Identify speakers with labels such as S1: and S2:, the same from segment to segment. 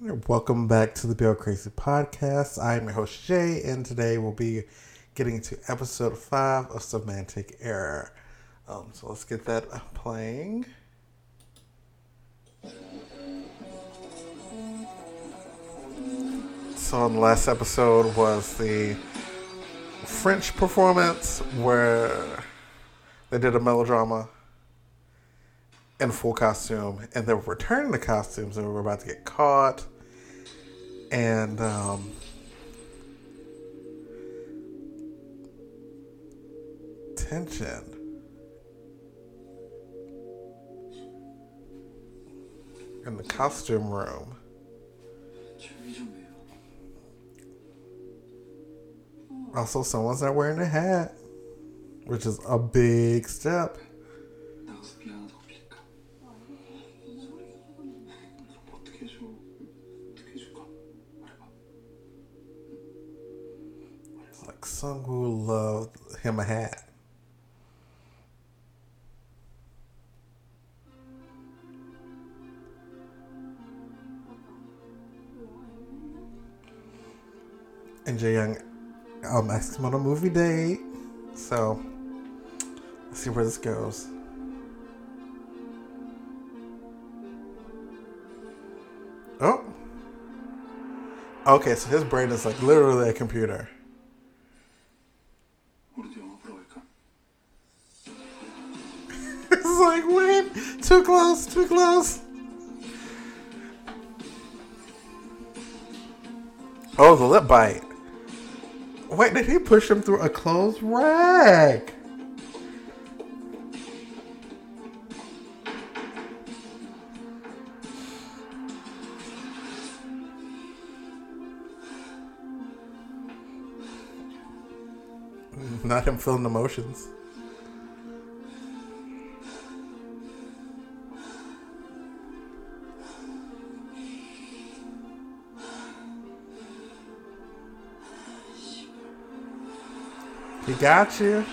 S1: Welcome back to the Bill Crazy Podcast. I'm your host Jay, and today we'll be getting to episode five of Semantic Error. Um, so let's get that playing. So, on the last episode was the French performance where they did a melodrama in full costume, and they were returning the costumes, and we were about to get caught. And um, tension. In the costume room. Also, someone's not wearing a hat, which is a big step. Like Sangwoo loved him a hat. And Jae Young um, asked him on a movie date. So, let's see where this goes. Oh. Okay, so his brain is like literally a computer. Too close, too close. Oh, the lip bite. Wait, did he push him through a closed rack? Not him feeling emotions. He got you.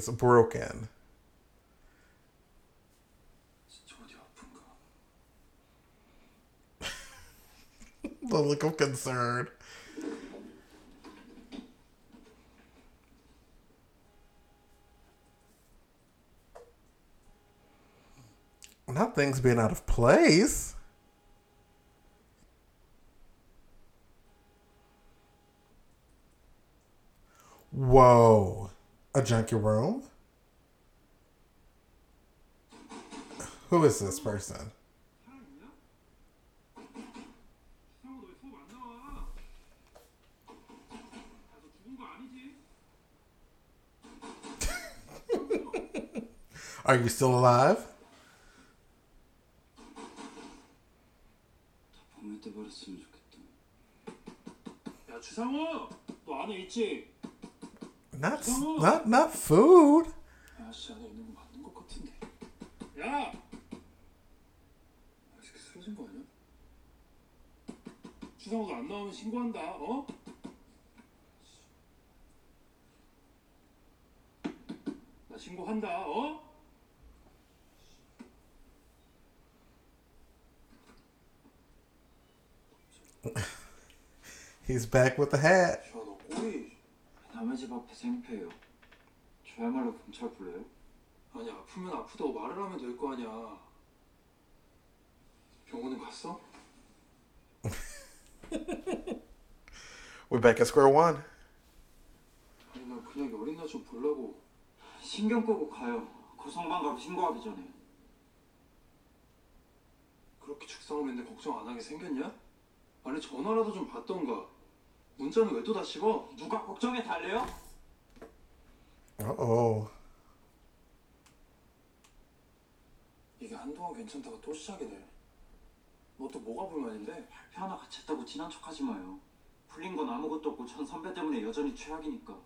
S1: is broken. the look of concern. Not things being out of place. Whoa. A junkie room? Who is this person?
S2: 추상우 너왜 수업 안 나와? 가서 죽은 거 아니지?
S1: Are you still alive?
S3: 범을 때 버렸으면 좋겠다.
S2: 야 추상우 너 안에 있지?
S1: Not not not food.
S3: 아저씨 안에 있는 거 맞는 것 같은데.
S2: 야
S3: 아저씨 쓰러진 거 아니야?
S2: 추상우 너안 나오면 신고한다 어? 나 신고한다 어?
S1: He's back with the hat.
S3: 저너 꼬리 남의 집 앞에서 행패해요. 저야말로 경찰 불러요? 아니 아프면 아프다고 말을 하면 될 거 아니야. 병원에 갔어?
S1: We're back at square one.
S3: 아니 난 그냥 열이나 좀 보려고 신경 끄고 가요. 고성방 가면 신고하기 전에. 그렇게 죽상을 했는데 걱정 안 하게 생겼냐? 아니 전화라도 좀 받던가. 문자는 왜또다 씹어? 누가 걱정해 달래요?
S1: Uh oh.
S3: 이게 한동안 괜찮다가 또 시작이네. 너 또 뭐가 불만인데?
S4: 발표 하나 같이 했다고 친한 척 하지 마요. 풀린 건 아무것도 없고 전 선배 때문에 여전히 최악이니까.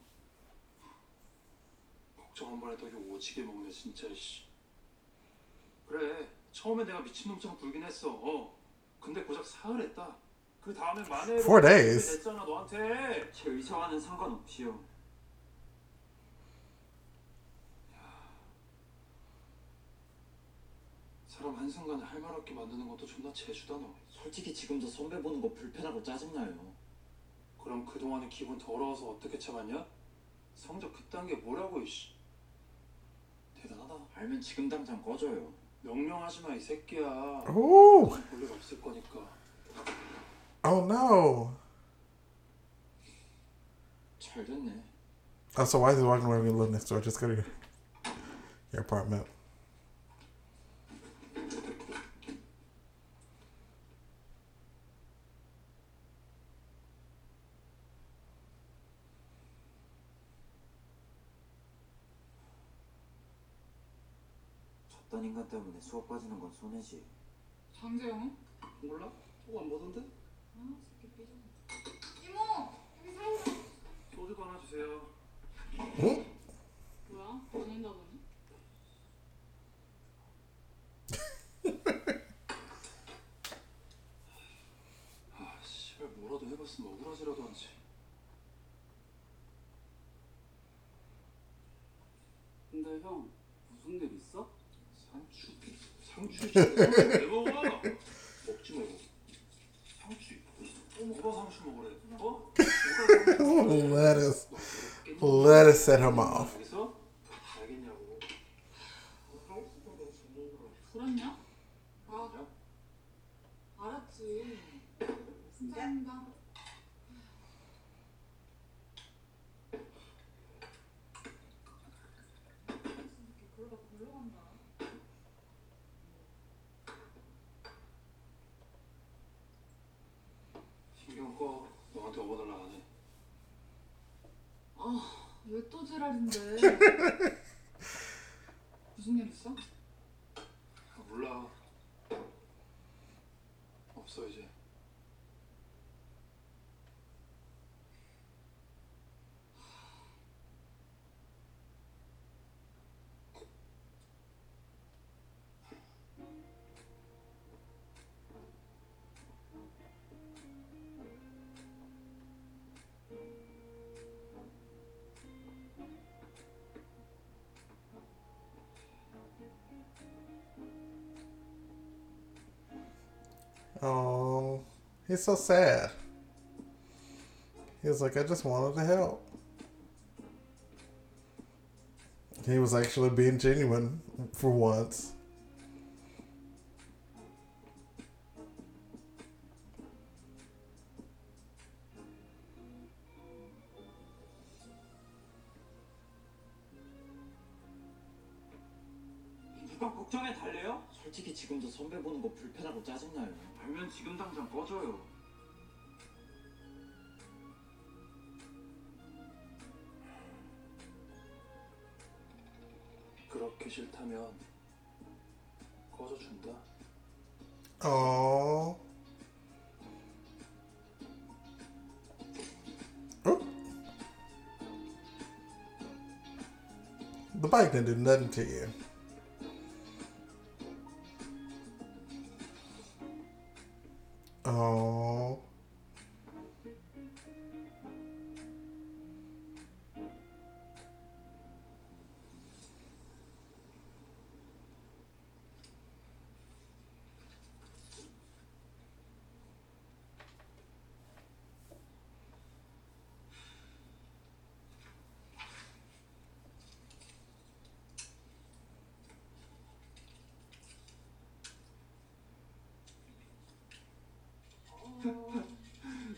S3: 걱정 한 번 해도 이게 오지게 먹네 진짜 씨. 그래 처음에 내가 미친놈처럼 굴긴 했어. 어. 근데 고작 사흘 했다. 그 다음에 만에
S1: Four days.
S3: 냈잖아 너한테.
S4: 제 의사와는 상관없이요.
S3: 사람 한순간에 할 말 없게 만드는 것도 존나 재주다 너.
S4: 솔직히 지금도 선배 보는 거 불편하고 짜증나요.
S3: 그럼 그동안에 기분 더러워서 어떻게 참았냐? 성적 그딴 게 뭐라고 이씨. 대단하다.
S4: 알면 지금 당장 꺼져요.
S3: 명령하지 마 이 새끼야.
S1: Ooh.
S3: 볼일 없을 거니까.
S1: Oh no.
S4: 잘 됐네.
S1: Oh, so why is he walking around when you live next door? Just go to your, your apartment.
S4: 저딴 인간 때문에 수업 빠지는 건 손해지.
S5: 장재영은?
S3: 몰라? 또 안 보던데?
S5: 아, 새끼 삐져. 이모! 여기 사오라.
S3: 소주도 하나 주세요.
S5: 뭐야? 보낸다 보니?
S3: 아 씨발 뭐라도 해봤으면 억울하지라도 하지.
S6: 근데 형 무슨 일 있어?
S3: 상추 상추
S1: just set him off.
S3: 몰라. 없어 이제.
S1: Oh, he's so sad. He was like, I just wanted to help. He was actually being genuine for once.
S4: 누가 걱정해 달래요? 솔직히 지금도 선배 보는 거 불편하고 짜증나요. 알면 지금 당장 꺼져요.
S3: 그렇게 싫다면 꺼져준다.
S1: Oh. Oh. The bike didn't do nothing to you. Oh.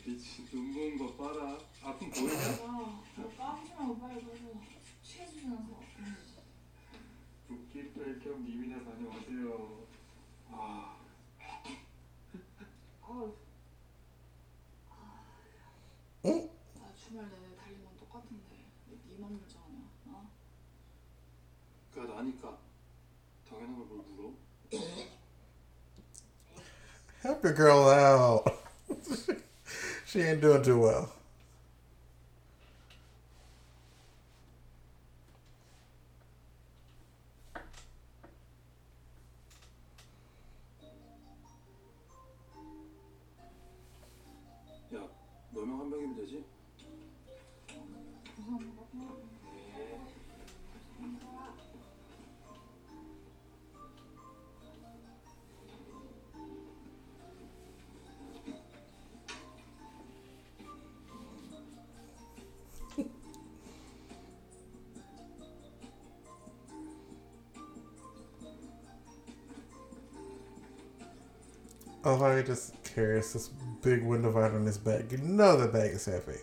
S3: 미친 눈 부은 거 봐라. 아픔 보이냐?
S5: 아, 너 까부지마 빨리 가서 취해지면서.
S3: 붓기 뺄겸 님이나 다녀오세요. 아.
S1: 응?
S5: 나 주말 내내 달린 건 똑같은데 왜 니만 물잖아. 어?
S3: 그가 나니까 당연한 걸 뭘 물어?
S1: Help your girl out. She ain't doing too well. Oh, he just carries this big window divider on his back. You know the bag is heavy.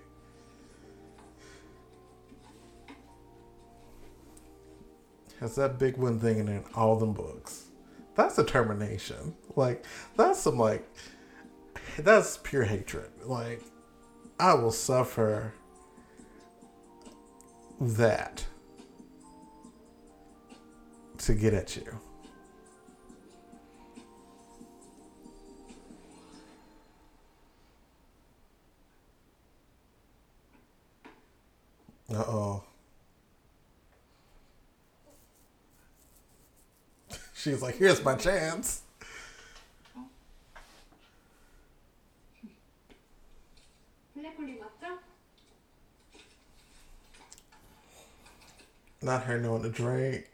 S1: Has that big one thing in it, all them books. That's determination. Like, that's some, like, that's pure hatred. Like, I will suffer that to get at you. She's like, here's my chance. Not her knowing to drink.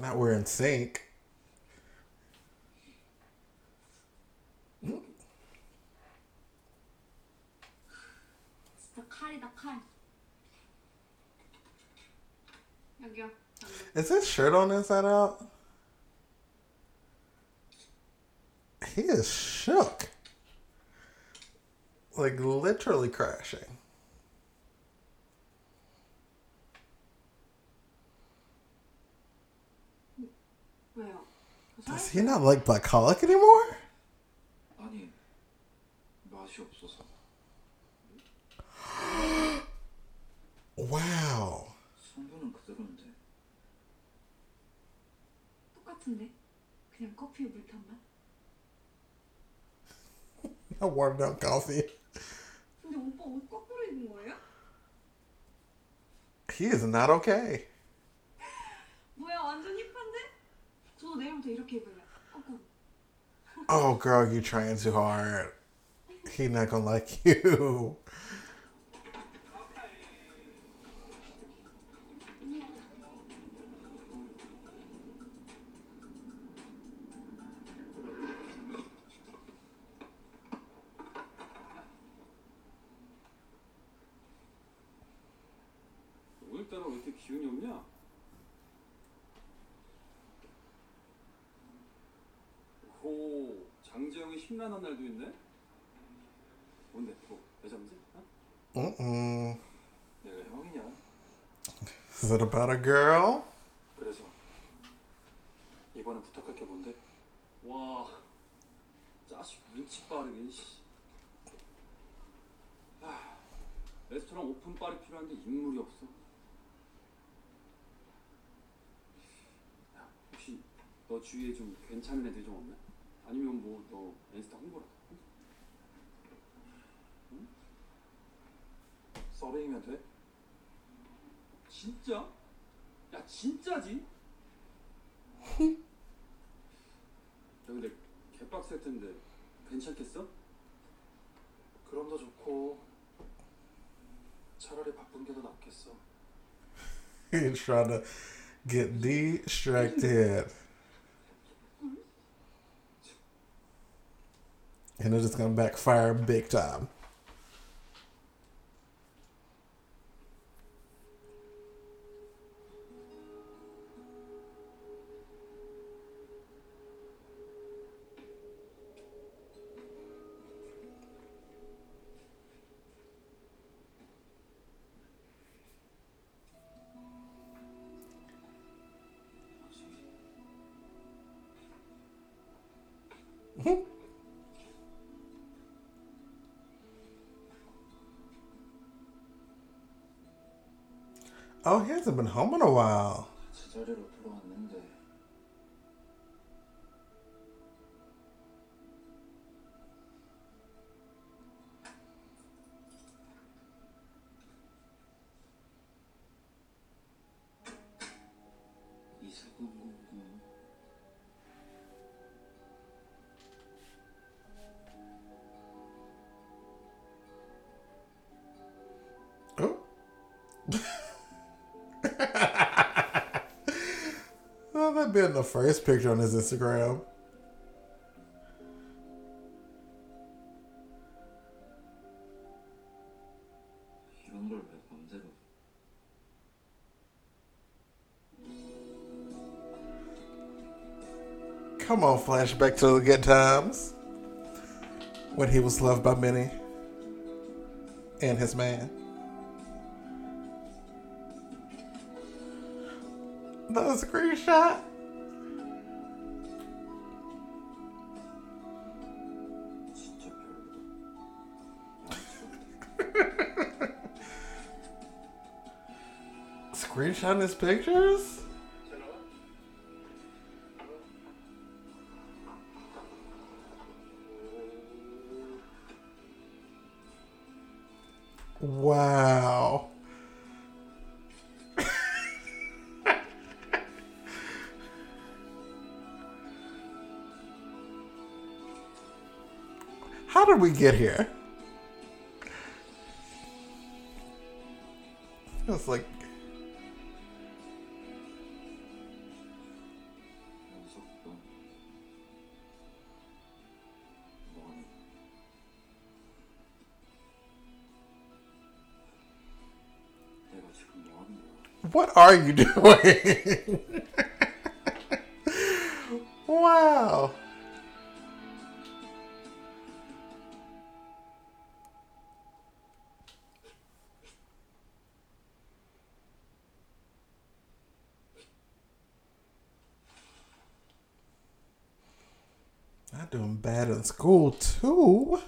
S1: Not we're in sync.
S5: 진짜 칼이다 칼 여기요 여기.
S1: Is his shirt on inside out? He is shook. Like literally crashing.
S5: 왜요?
S1: Does he not like black colic anymore?
S3: 아니, 맛이 없어서.
S5: 같은데? 그냥 커피에 물탄 맛?
S1: I watered down coffee.
S5: 근데 오빠 옷 거꾸로 입은 거예요?
S1: He is not okay.
S5: 뭐야 완전 힙한데? 저도 내일부터 이렇게 입을래 거꾸로
S1: Oh, girl, you trying too hard. He not gonna like you.
S3: 오, 장재영이 심란한 날도 있네? 뭔데, 뭐, 여자문제? 어?
S1: Mm-mm.
S3: 내가 형이냐?
S1: Is it about a girl?
S3: 그래서 이번엔 부탁할 게 뭔데? 와, 자식 눈치 빠르게, 씨. 아, 레스토랑 오픈빨이 필요한데 인물이 없어. 야, 혹시 너 주위에 좀 괜찮은 애들 좀 없나? 아니면 뭐너 인스타 홍보라도? 응? 서빙이면 돼? 진짜? 야 진짜지? 야 근데 개빡셀 텐데 괜찮겠어? 그럼 더 좋고 차라리 바쁜 게 더 낫겠어
S1: He's trying to get distracted. and it's just gonna backfire big time. Hmm. Oh, he hasn't been home in a while. been the first picture on his Instagram. Come on, flashback to the good times when he was loved by many and his man.
S3: That was a screenshot.
S1: Screenshotting his pictures? Wow. How did we get here? It's like Are you doing? wow. I'm doing bad in school too.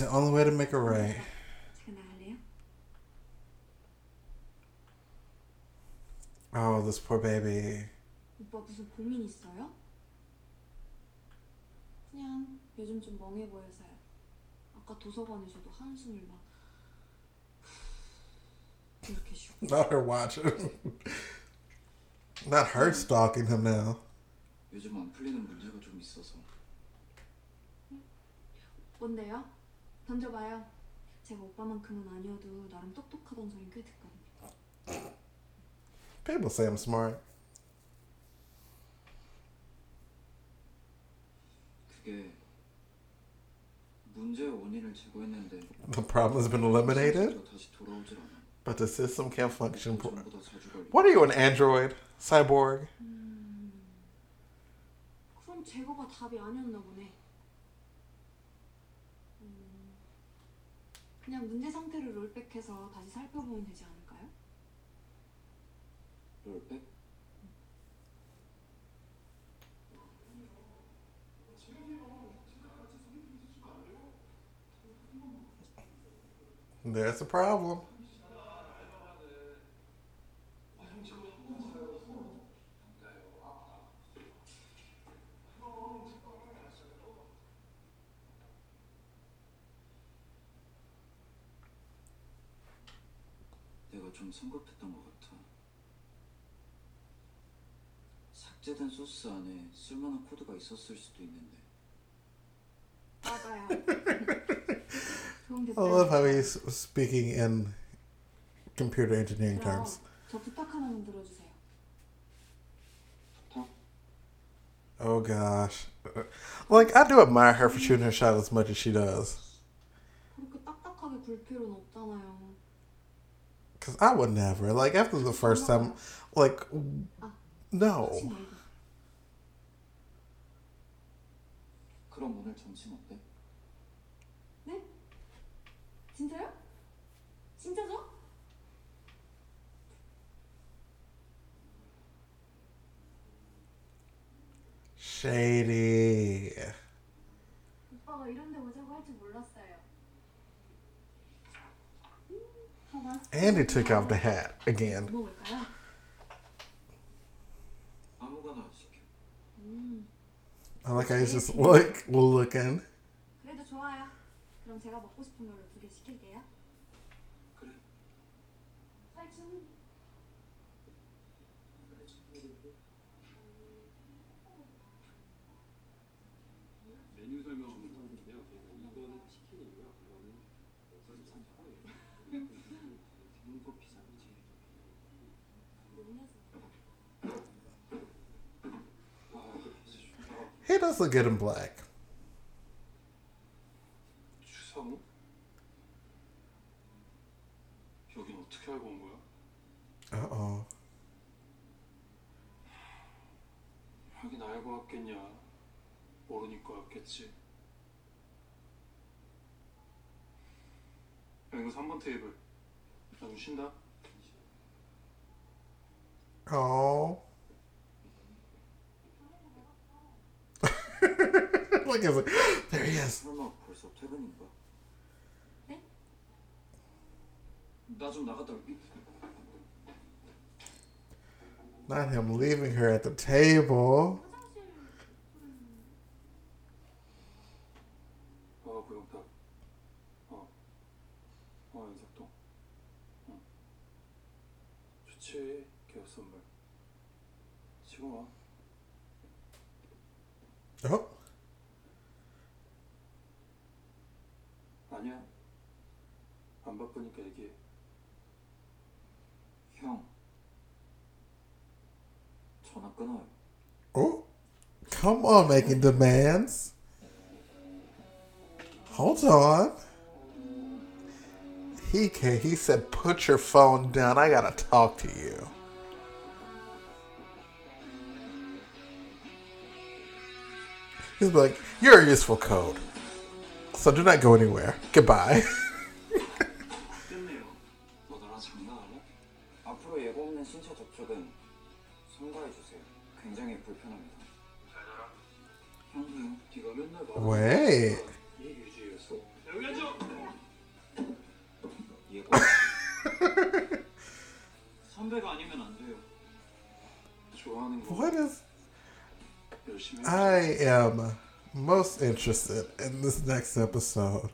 S1: the only way to make it right.
S5: 제가 나갈래요?
S1: Oh, this poor baby.
S5: 오빠 무슨 고민 있어요? 그냥 요즘 좀 멍해 보여서요. 아까 도서관에서도 한숨을 막 이렇게 쉬고
S1: Not her watching. Not her stalking him now.
S3: 요즘 안 풀리는 문제가 좀 있어서
S5: 뭔데요? 던져봐요. 제가 오빠만큼은 아니어도 나름 똑똑하던 소리 꽤 듣거든요.
S1: People say I'm smart.
S3: 그게 문제의 원인을 제거했는데
S1: The problem has been eliminated,
S3: 상태가 다시 돌아오질 않아.
S1: but the system can't function. pro-
S3: 전보다 자주 걸려.
S1: What are you, an android? Cyborg?
S5: 그럼 제거가 답이 아니었나 보네. 그냥 문제 상태를 롤백해서 다시 살펴보면 되지 않을까요?
S3: 롤백?
S1: There's the problem.
S3: 좀 성급했던 것 같아. 삭제된 소스 안에 쓸만한 코드가 있었을 수도 있는데
S5: 맞아요. 도움
S1: I love how
S5: 됐어요.
S1: he's speaking in computer engineering
S5: 그럼
S1: terms.
S5: 저 부탁 하나만 들어주세요.
S3: 부탁?
S1: Oh gosh. Like, I do admire her for shooting her shot as much as she does.
S5: 그렇게 딱딱하게 굴 필요는 없잖아요.
S1: Because I would never. Like, after the first time, like, no.
S5: 혹시 말고.
S3: 그럼 오늘 점심 어때?
S5: 네? 진짜요? 진짜 줘?
S1: Shady.
S5: 오빠가 이런 데 오자고 할 줄 몰랐어요.
S1: And he took off the hat again. I like how he's just look looking. He does look good in black.
S2: 추상우? 여긴 어떻게 알고 온 거야? 하긴 알고 왔겠냐 모르니까 왔겠지 야 이거 3번 테이블 나좀 쉰다
S1: Oh. like, like, there he is. Not him leaving her at the table. Oh. Oh, Come on, making demands. Hold on. He came. he said, put your phone down. I gotta talk to you. He's like, you're a useful code. So do not go anywhere. Goodbye. interested in this next episode.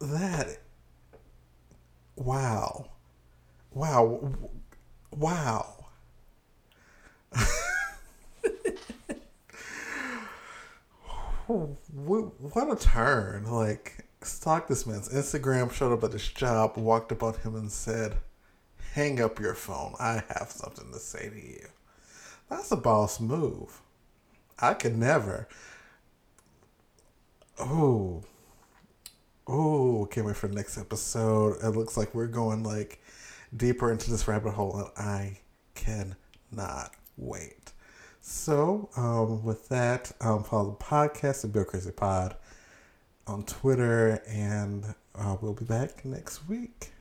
S1: That. Wow. Wow. Wow. What a turn. Like, stalked this man's Instagram, showed up at his job, walked up on him and said, Hang up your phone. I have something to say to you. That's a boss move. I could never. Oh. Oh, can't wait for the next episode. It looks like we're going like deeper into this rabbit hole, and I cannot wait. So, um, with that, um, follow the podcast at Bill Crazy Pod on Twitter, and uh, we'll be back next week.